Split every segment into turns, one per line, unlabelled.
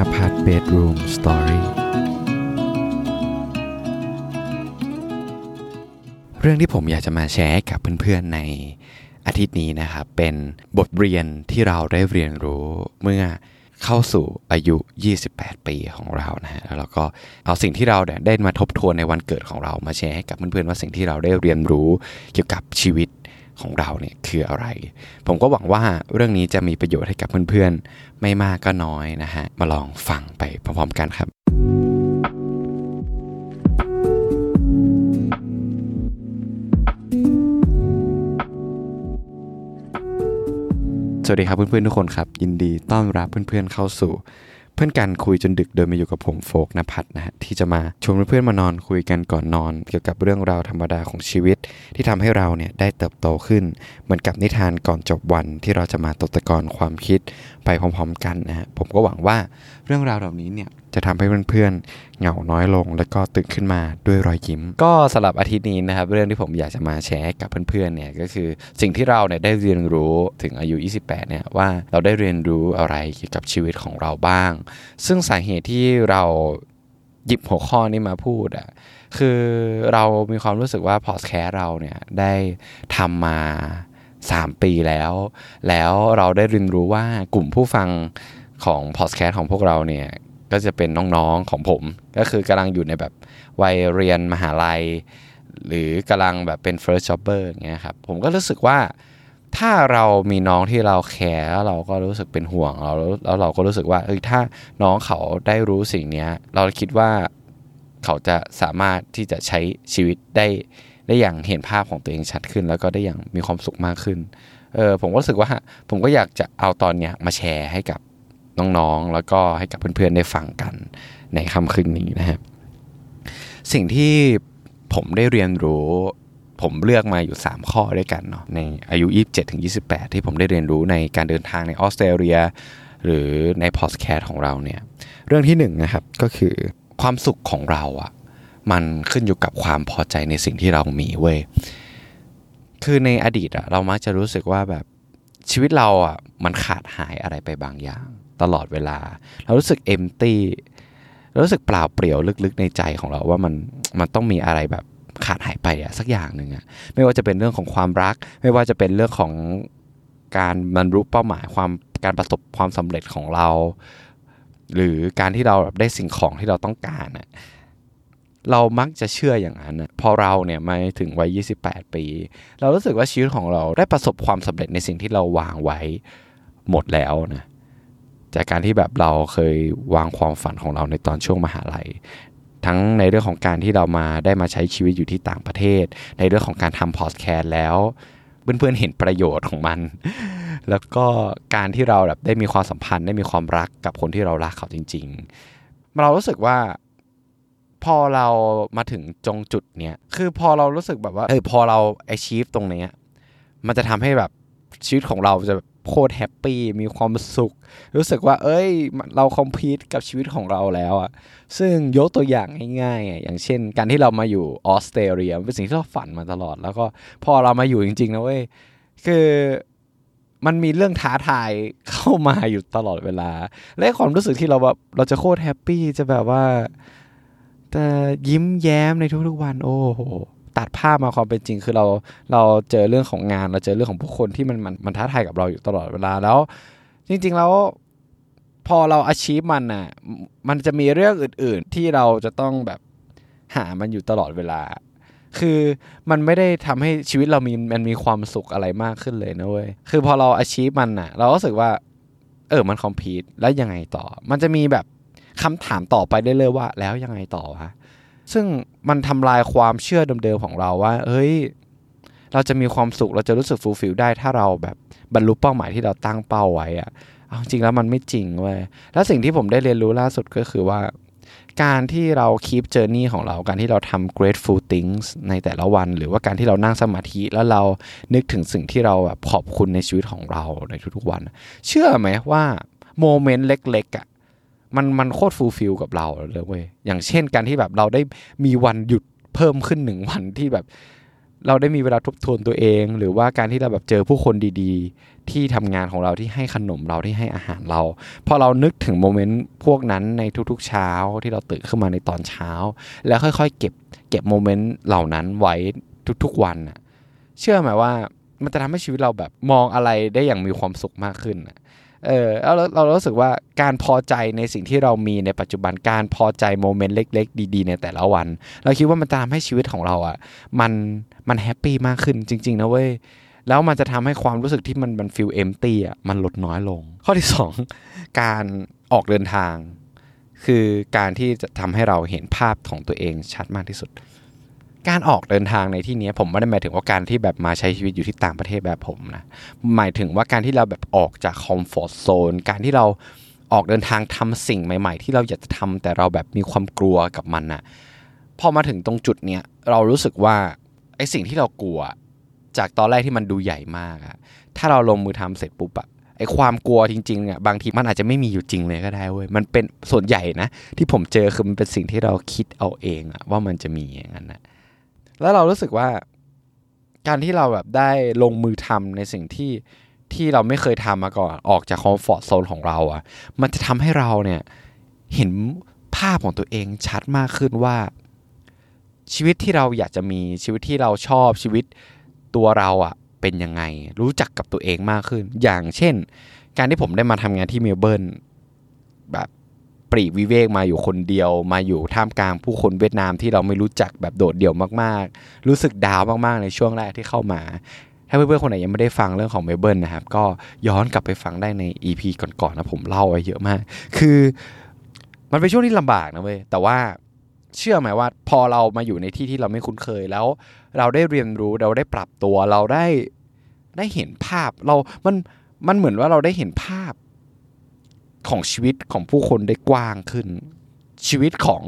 นภัทรเบดรูมสตอรี่เรื่องที่ผมอยากจะมาแชร์กับเพื่อนๆในอาทิตย์นี้นะครับ เป็นบทเรียนที่เราได้เรียนรู้เมื่อ เข้าสู่อายุ 28 ปีของเรานะฮะแล้วเราก็เอาสิ่งที่เราได้มาทบทวนในวันเกิดของเรามาแชร์ให้กับเพื่อนๆว่าสิ่งที่เราได้เรียนรู้เกี่ยวกับชีวิตของเราเนี่ยคืออะไร ผมก็หวังว่าเรื่องนี้จะมีประโยชน์ให้กับเพื่อนๆ ไม่มากก็น้อยนะฮะ มาลองฟังไปพร้อมๆกันครับ วัสดีครับเพื่อนๆทุกคนครับ ยินดีต้อนรับเพื่อนๆเข้าสู่ เพื่อนกันคุยจนดึกโดยมาอยู่กับผมโฟกนภัทรนะฮะที่จะมาชวนเพื่อนๆมานอนคุยกันก่อนนอน เกี่ยวกับเรื่องราวธรรมดาของชีวิต ที่ทำให้เราเนี่ยได้เติบโตขึ้น เหมือนกับนิทานก่อนจบวันที่เราจะมาตกตะกอนความคิดไปพร้อมๆ กันนะฮะผมก็หวังว่าเรื่องราวเหล่านี้เนี่ย จะทำให้เพื่อนๆเหงาน้อยลง แล้วก็ตื่นขึ้นมาด้วยรอยยิ้ม ก็สำหรับอาทิตย์นี้นะครับ เรื่องที่ผมอยากจะมาแชร์กับเพื่อนๆเนี่ยก็คือสิ่งที่เราเนี่ยได้เรียนรู้ถึงอายุ 28 เนี่ยว่าเราได้เรียนรู้อะไรเกี่ยวกับชีวิตของเราบ้าง ซึ่งสาเหตุที่เราหยิบหัวข้อนี้มาพูดอะคือเรามีความรู้สึกว่าพอดแคสต์เราเนี่ยได้ทำมา3 ปีแล้ว แล้วเราได้เรียนรู้ว่ากลุ่มผู้ฟังของพอดแคสต์ของพวกเราเนี่ย ก็จะเป็นน้องๆของผม ก็คือกำลังอยู่ในแบบวัยเรียนมหาลัย หรือกำลังแบบเป็น first jobber อย่างเงี้ยครับผมก็รู้สึกว่าถ้าเรามีน้องที่เราแคร์แล้วเราก็รู้สึกเป็นห่วงเราแล้วเราก็รู้สึกว่าเออถ้าน้องเขาได้รู้สิ่งนี้เราคิดว่าเขาจะสามารถที่จะใช้ชีวิตได้ได้อย่างเห็นภาพของตัวเองชัดขึ้น แล้วก็ได้อย่างมีความสุขมากขึ้นเออผมก็รู้สึกว่าผมก็อยากจะเอาตอนเนี้ยมาแชร์ให้กับ น้องๆ แล้วก็ให้กับเพื่อนๆ ได้ฟังกันในค่ำคืนนี้นะครับ สิ่งที่ผมได้เรียนรู้ ผมเลือกมาอยู่ 3 ข้อด้วยกันเนาะในอายุ 27ถึง28 ที่ผมได้เรียนรู้ในการเดินทางในออสเตรเลีย หรือในพอดแคสต์ของเราเนี่ยเรื่องที่1นนะครับก็คือความสุขของเราอะ่ะมันขึ้นอยู่กับความพอใจในสิ่งที่เรามีเว้ยคือในอดีตอะเรามักจะรู้สึกว่าแบบชีวิตเราอะมันขาดหายอะไรไปบางอย่าง ตลอดเวลา เรารู้สึกเอมตี้รู้สึกเปล่าเปลี่ยวลึกๆในใจของเราว่ามันมันต้องมีอะไรแบบขาดหายไปอะสักอย่างหนึ่งอะไม่ว่าจะเป็นเรื่องของความรัก ไม่ว่าจะเป็นเรื่องของการบรรลุเป้าหมายความการประสบความสำเร็จของเรา หรือการที่เราได้สิ่งของที่เราต้องการอะเรามักจะเชื่ออย่างนั้นพอเราเนี่ยมาถึงวัย 28 ปี เรารู้สึกว่าชีวิตของเราได้ประสบความสำเร็จในสิ่งที่เราวางไว้หมดแล้วนะ จากการที่แบบเราเคยวางความฝันของเราในตอนช่วงมหาลัย ทั้งในเรื่องของการที่เรามาได้มาใช้ชีวิตอยู่ที่ต่างประเทศ ในเรื่องของการทำพอดแคสต์แล้วเพื่อนๆเห็นประโยชน์ของมัน แล้วก็การที่เราแบบได้มีความสัมพันธ์ได้มีความรักกับคนที่เรารักเขาจริง ๆ เรารู้สึกว่าพอเรามาถึงจงจุดเนี้ยคือพอเรารู้สึกแบบว่าเออพอเรา achieve ตรงเนี้ยมันจะทำให้แบบชีวิตของเราจะ โคตร happy มีความสุข รู้สึกว่า เอ้ย เรา complete กับชีวิตของเราแล้วอะซึ่งยกตัวอย่างง่ายๆอย่างเช่น การที่เรามาอยู่ออสเตรเลียเป็นสิ่งที่เราฝันมาตลอด แล้วก็พอเรามาอยู่จริงๆนะเว้ยคือมันมีเรื่องท้าทายเข้ามาอยู่ตลอดเวลา และความรู้สึกที่เราแบบเราจะโคตร happy จะแบบว่า แต่ยิ้มแย้มในทุกๆวัน โอ้โห ตัดภาพมาความเป็นจริง คือเราเราเจอเรื่องของงานเราเจอเรื่องของผู้คนที่มันมันมันท้าทายกับเราอยู่ตลอดเวลาแล้ว จริง ๆ แล้วพอเราอาชีพมันน่ะมันจะมีเรื่องอื่น ๆ ที่เราจะต้องแบบหามันอยู่ตลอดเวลา คือมันไม่ได้ทำให้ชีวิตเรามีมันมีความสุขอะไรมากขึ้นเลยนะเว้ยคือพอเราอาชีพมันน่ะ เราก็รู้สึกว่า เออมันคอมพีตแล้วยังไงต่อ มันจะมีแบบคำถามต่อไปได้เลยว่า แล้วยังไงต่อวะ ซึ่งมันทำลายความเชื่อเดิมๆของเราว่า เฮ้ย เราจะมีความสุขเราจะรู้สึก fulfill ได้ถ้าเราแบบบรรลุเป้าหมายที่เราตั้งเป้าไว้อะเอาจริงแล้วมันไม่จริงเว้ยแล้วสิ่งที่ผมได้เรียนรู้ล่าสุดก็คือว่า การที่เรา keep journey ของเราการที่เราทำ grateful things ในแต่ละวัน หรือว่าการที่เรานั่งสมาธิแล้วเรานึกถึงสิ่งที่เราแบบขอบคุณในชีวิตของเราในทุกๆวัน เชื่อไหมว่า moment เล็กๆอะ่ะ มันมันโคตร fulfill กับเราเลยเว้ยอย่างเช่นการที่แบบเราได้มีวันหยุดเพิ่มขึ้นหนึ่งวันที่แบบ เราได้มีเวลาทบทวนตัวเอง หรือว่าการที่เราแบบเจอผู้คนดีๆ ที่ทำงานของเราที่ให้ขนมเราที่ให้อาหารเราพอเรานึกถึง moment พวกนั้นในทุกๆเช้าที่เราตื่นขึ้นมาในตอนเช้า แล้วค่อยๆ เก็บเก็บ moment เหล่านั้นไว้ทุกๆวันน่ะเชื่อไหมว่ามันจะทำให้ชีวิตเราแบบมองอะไรได้อย่างมีความสุขมากขึ้นน่ะ เออแล้วเราเรารู้สึกว่าการพอใจในสิ่งที่เรามีในปัจจุบันการพอใจ moment เล็ก ๆ ดีๆ ในแต่ละวัน เราคิดว่ามันจะทำให้ชีวิตของเราอะมันมัน happy มากขึ้นจริง ๆ นะเว้ยแล้วมันจะทำให้ความรู้สึกที่มันมัน feel empty อะมันลดน้อยลง ข้อที่ 2 การออกเดินทาง คือการที่จะทำให้เราเห็นภาพของตัวเองชัดมากที่สุด การออกเดินทางในที่นี้ผมไม่ได้หมายถึงว่าการที่แบบมาใช้ชีวิตอยู่ที่ต่างประเทศแบบผมนะหมายถึงว่าการที่เราแบบออกจากคอมฟอร์ทโซนการที่เราออกเดินทางทำสิ่งใหม่ ๆ ที่เราอยากจะทำแต่เราแบบมีความกลัวกับมันนะพอมาถึงตรงจุดเนี้ยเรารู้สึกว่าไอ้สิ่งที่เรากลัว จากตอนแรกที่มันดูใหญ่มากอะถ้าเราลงมือทำเสร็จปุ๊บอะไอความกลัวจริงๆอะบางทีมันอาจจะไม่มีอยู่จริงเลยก็ได้เว้ยมันเป็นส่วนใหญ่นะ ที่ผมเจอคือมันเป็นสิ่งที่เราคิดเอาเองอะว่ามันจะมีอย่างนั้นนะ แล้วเรารู้สึกว่า การที่เราแบบได้ลงมือทำในสิ่งที่ที่เราไม่เคยทำมาก่อนออกจากคอมฟอร์ทโซนของเราอะมันจะทำให้เราเนี่ยเห็นภาพของตัวเองชัดมากขึ้นว่า ชีวิตที่เราอยากจะมีชีวิตที่เราชอบชีวิตตัวเราอะเป็นยังไง รู้จักกับตัวเองมากขึ้น อย่างเช่น การที่ผมได้มาทำงานที่เมลเบิร์นแบบ ปรีวิเวกมาอยู่คนเดียว มาอยู่ท่ามกลางผู้คนเวียดนามที่เราไม่รู้จักแบบโดดเดี่ยวมากๆ รู้สึกดาวมากๆในช่วงแรกที่เข้ามา ถ้าเพื่อนๆคนไหนยังไม่ได้ฟังเรื่องของเมเบิร์นนะครับ ก็ย้อนกลับไปฟังได้ใน EP ก่อนๆนะผมเล่าไว้เยอะมาก คือ มันเป็นช่วงที่ลำบากนะเว้ยแต่ว่าเชื่อไหมว่าพอเรามาอยู่ในที่ที่เราไม่คุ้นเคยแล้ว เราได้เรียนรู้เราได้ปรับตัวเราได้ได้เห็นภาพเรา มันมันเหมือนว่าเราได้เห็นภาพ ของชีวิตของผู้คนได้กว้างขึ้น ชีวิตของ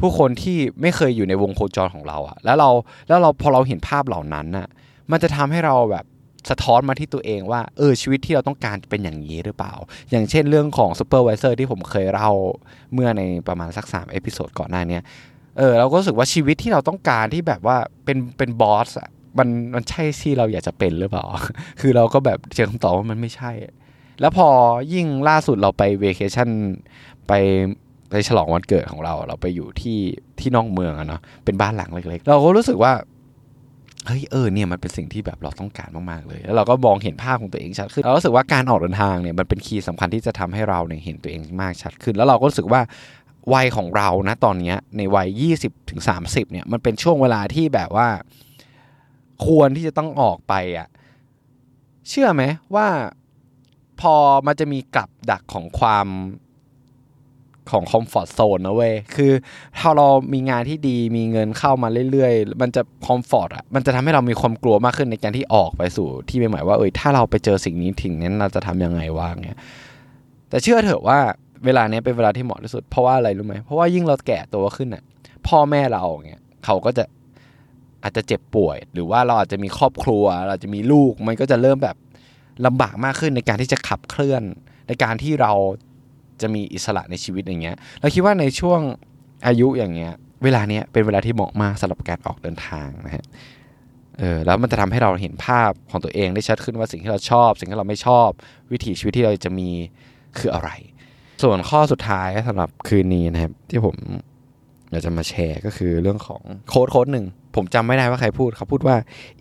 ผู้คนที่ไม่เคยอยู่ในวงโคจรของเราอะแล้วเราแล้วเราพอเราเห็นภาพเหล่านั้นน่ะมันจะทำให้เราแบบสะท้อนมาที่ตัวเองว่าเออชีวิตที่เราต้องการเป็นอย่างนี้หรือเปล่า อย่างเช่นเรื่องของ supervisor ที่ผมเคยเล่าเมื่อในประมาณสัก3 episode ก่อนหน้านี้เออเราก็รู้สึกว่าชีวิตที่เราต้องการที่แบบว่าเป็นเป็น boss อะมันมันใช่ที่เราอยากจะเป็นหรือเปล่า คือเราก็แบบเจอคำตอบว่ามันไม่ใช่ แล้วพอยิ่งล่าสุดเราไปเวเคชั่นไปไปฉลองวันเกิดของเรา เราไปอยู่ที่ที่นอกเมืองอะเนาะเป็นบ้านหลังเล็กๆ เราก็รู้สึกว่าเฮ้ยเออเนี่ยมันเป็นสิ่งที่แบบเราต้องการมากๆเลย แล้วเราก็มองเห็นภาพของตัวเองชัดขึ้นเรารู้สึกว่าการออกเดินทางเนี่ยมันเป็นคีย์สำคัญที่จะทำให้เราเนี่ยเห็นตัวเองมากชัดขึ้น แล้วเราก็รู้สึกว่าวัยของเรานะตอนนี้ในวัย 20ถึง30เนี่ยมันเป็นช่วงเวลาที่แบบว่า ควรที่จะต้องออกไปอะเชื่อไหมว่า พอมันจะมีกับดักของความของคอมฟอร์ทโซนนะเว้ย คือถ้าเรามีงานที่ดีมีเงินเข้ามาเรื่อยๆ มันจะคอมฟอร์ตอะ มันจะทำให้เรามีความกลัวมากขึ้นในการที่ออกไปสู่ที่ใหม่ๆว่าเอ้ยถ้าเราไปเจอสิ่งนี้ถึงนั้นเราจะทำยังไงวะเงี้ย แต่เชื่อเถอะว่าเวลาเนี้ยเป็นเวลาที่เหมาะที่สุด เพราะว่าอะไรรู้ไหมเพราะว่ายิ่งเราแก่ตัวขึ้นอะ พ่อแม่เราเงี้ยเขาก็จะอาจจะเจ็บป่วย หรือว่าเราอาจจะมีครอบครัว เราจะมีลูก มันก็จะเริ่มแบบ ลำบากมากขึ้นในการที่จะขับเคลื่อน ในการที่เราจะมีอิสระในชีวิตอย่างเงี้ย เราคิดว่าในช่วงอายุอย่างเงี้ย เวลาเนี้ยเป็นเวลาที่เหมาะมากสำหรับการออกเดินทางนะฮะเออแล้วมันจะทำให้เราเห็นภาพของตัวเองได้ชัดขึ้นว่าสิ่งที่เราชอบ สิ่งที่เราไม่ชอบ วิถีชีวิตที่เราจะมีคืออะไร ส่วนข้อสุดท้ายสำหรับคืนนี้นะครับ ที่ผมอยากจะมาแชร์ก็คือเรื่องของโค้ดโค้ดหนึ่งผมจำไม่ได้ว่าใครพูดเขาพูดว่า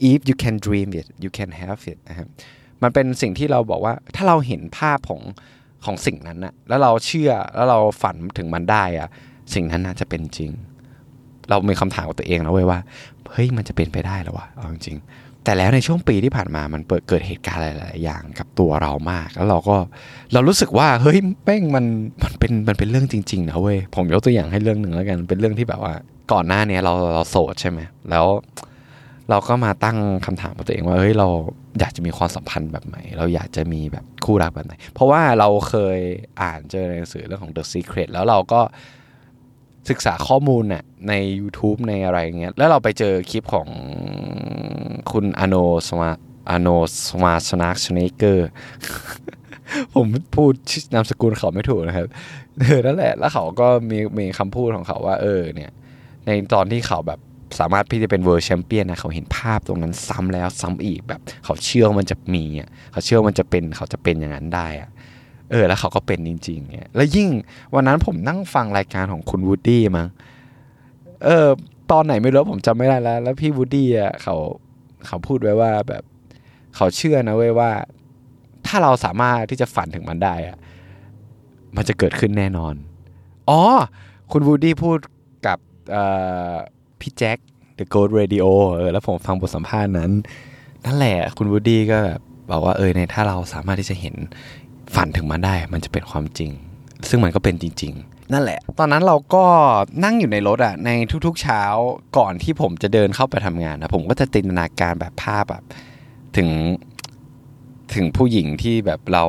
if you can dream it you can have it นะครับ มันเป็นสิ่งที่เราบอกว่าถ้าเราเห็นภาพของของสิ่งนั้นนะแล้วเราเชื่อแล้วเราฝันถึงมันได้อะสิ่งนั้นน่าจะเป็นจริง เรามีคำถามกับตัวเองแล้วเว้ยว่าเฮ้ยมันจะเป็นไปได้หรอวะเอาจริงแต่แล้วในช่วงปีที่ผ่านมามันเปิดเกิดเหตุการณ์หลาย ๆ อย่างกับตัวเรามาก แล้วเราก็เรารู้สึกว่าเฮ้ยแป้งมันมันเป็นมันเป็นเรื่องจริง ๆ นะเว้ยผมยกตัวอย่างให้เรื่องหนึ่งแล้วกันเป็นเรื่องที่แบบว่า ก่อนหน้านี้เราเราโสดใช่ไหมแล้ว เราก็มาตั้งคำถามกับตัวเองว่าเฮ้ยเรา อยากจะมีความสัมพันธ์แบบไหนเราอยากจะมีแบบคู่รักแบบไหน เพราะว่าเราเคยอ่านเจอในหนังสือเรื่องของ The Secret แล้วเราก็ศึกษาข้อมูลน่ะใน YouTube ในอะไรเงี้ยแล้วเราไปเจอคลิปของคุณอโนสมาอโนสมาชนักชเนเกอร์ผมพูดนามสกุลเขาไม่ถูกนะครับเออนั่นแหละ แล้วเขาก็มีมีคำพูดของเขาว่า เออ เนี่ย ในตอนที่เขาแบบ สามารถที่จะเป็น world champion นะเขาเห็นภาพตรงนั้นซ้ำแล้วซ้ำอีกแบบ เขาเชื่อมันจะมีอะเขาเชื่อมันจะเป็นเขาจะเป็นอย่างนั้นได้อะเออ แล้วเขาก็เป็นจริงๆเนี่ยแล้วยิ่งวันนั้นผมนั่งฟังรายการของคุณวูดดี้มั้งเออตอนไหนไม่รู้ผมจำไม่ได้แล้ว แล้วพี่วูดดี้อะเขาเขาพูดไว้ว่าแบบเขาเชื่อนะเว้ยว่า ถ้าเราสามารถที่จะฝันถึงมันได้อะมันจะเกิดขึ้นแน่นอน อ๋อ คุณวูดดี้พูดกับ พี่แจ็ค The Gold Radio เออแล้วผมฟังบทสัมภาษณ์นั้น นั่นแหละคุณวูดดี้ก็แบบบอกว่าเออในถ้าเราสามารถที่จะเห็นฝันถึงมันได้ มันจะเป็นความจริง ซึ่งมันก็เป็นจริง ๆ นั่นแหละ ตอนนั้นเราก็นั่งอยู่ในรถอะในทุกๆเช้าก่อนที่ผมจะเดินเข้าไปทำงานนะผมก็จะจินตนาการแบบภาพแบบถึงถึงผู้หญิงที่แบบเรา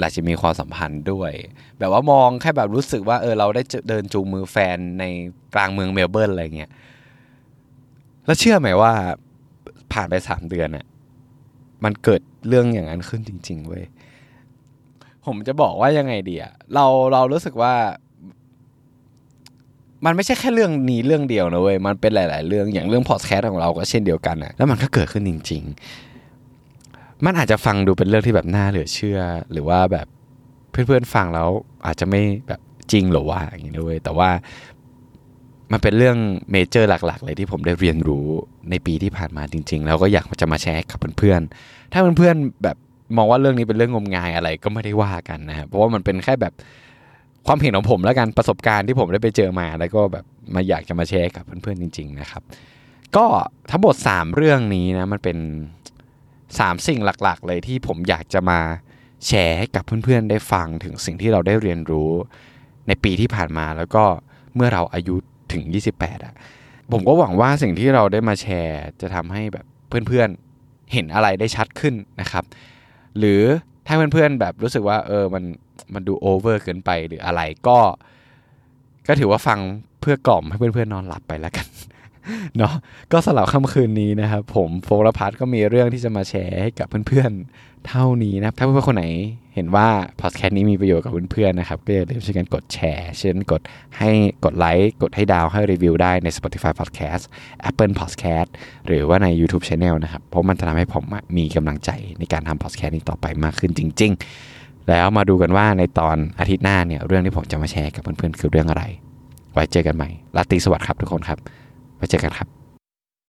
อาจจะมีความสัมพันธ์ด้วย แบบว่ามองแค่แบบรู้สึกว่าเออเราได้เดินจูงมือแฟนในกลางเมืองเมลเบิร์นอะไรเงี้ย แล้วเชื่อไหมว่าผ่านไปสามเดือนอะมันเกิดเรื่องอย่างนั้นขึ้นจริง ๆ เว้ย ผมจะบอกว่ายังไงดีอะเราเรารู้สึกว่า มันไม่ใช่แค่เรื่องนี้เรื่องเดียวนะเว้ย มันเป็นหลาย ๆ เรื่องอย่างเรื่องพอดแคสต์ของเราก็เช่นเดียวกันอะแล้วมันก็เกิดขึ้นจริง ๆ มันอาจจะฟังดูเป็นเรื่องที่แบบน่าเหลือเชื่อ หรือว่าแบบเพื่อนๆฟังแล้วอาจจะไม่แบบจริงหรือว่าอย่างนี้ด้วยแต่ว่า มันเป็นเรื่องเมเจอร์หลักๆ เลยที่ผมได้เรียนรู้ในปีที่ผ่านมาจริง ๆ แล้วก็อยากจะมาแชร์กับเพื่อนๆ ถ้าเพื่อนๆแบบมองว่าเรื่องนี้เป็นเรื่องงมงายอะไรก็ไม่ได้ว่ากันนะเพราะว่ามันเป็นแค่แบบความเห็นของผมแล้วกันประสบการณ์ที่ผมได้ไปเจอมา แล้วก็แบบมาอยากจะมาแชร์กับเพื่อนๆจริง ๆ นะครับ ก็ทั้งหมด 3 เรื่องนี้นะมันเป็นสามสิ่งหลักๆ เลยที่ผมอยากจะมาแชร์ให้กับเพื่อนๆได้ฟังถึงสิ่งที่เราได้เรียนรู้ในปีที่ผ่านมาแล้วก็เมื่อเราอายุ ถึง 28อะผมก็หวังว่าสิ่งที่เราได้มาแชร์จะทำให้แบบเพื่อนๆเห็นอะไรได้ชัดขึ้นนะครับ หรือถ้าเพื่อนๆแบบรู้สึกว่าเออมันมันดูโอเวอร์เกินไปหรืออะไรก็ ก็ถือว่าฟังเพื่อกล่อมให้เพื่อนๆนอนหลับไปแล้วกันเนาะก็สำหรับค่ำคืนนี้นะครับ ผมโฟลพัทก็มีเรื่องที่จะมาแชร์ให้กับเพื่อนๆเท่านี้นะถ้าเพื่อนๆคนไหน เห็นว่าพอดแคสต์นี้มีประโยชน์กับเพื่อนๆนะครับก็อย่าลืมช่วยกันกดแชร์เช่นกดให้กดไลค์กดให้ดาวให้รีวิวได้ใน Spotify Podcast Apple Podcast หรือว่าใน YouTube Channel นะครับ เพราะมันจะทำให้ผมมีกำลังใจในการทำพอดแคสต์นี้ต่อไปมากขึ้นจริง ๆ แล้วมาดูกันว่าในตอนอาทิตย์หน้าเนี่ยเรื่องที่ผมจะมาแชร์กับเพื่อนๆคือเรื่องอะไร ไว้เจอกันใหม่ลาตีสวัสดีครับทุกคนครับไว้เจอกันครับ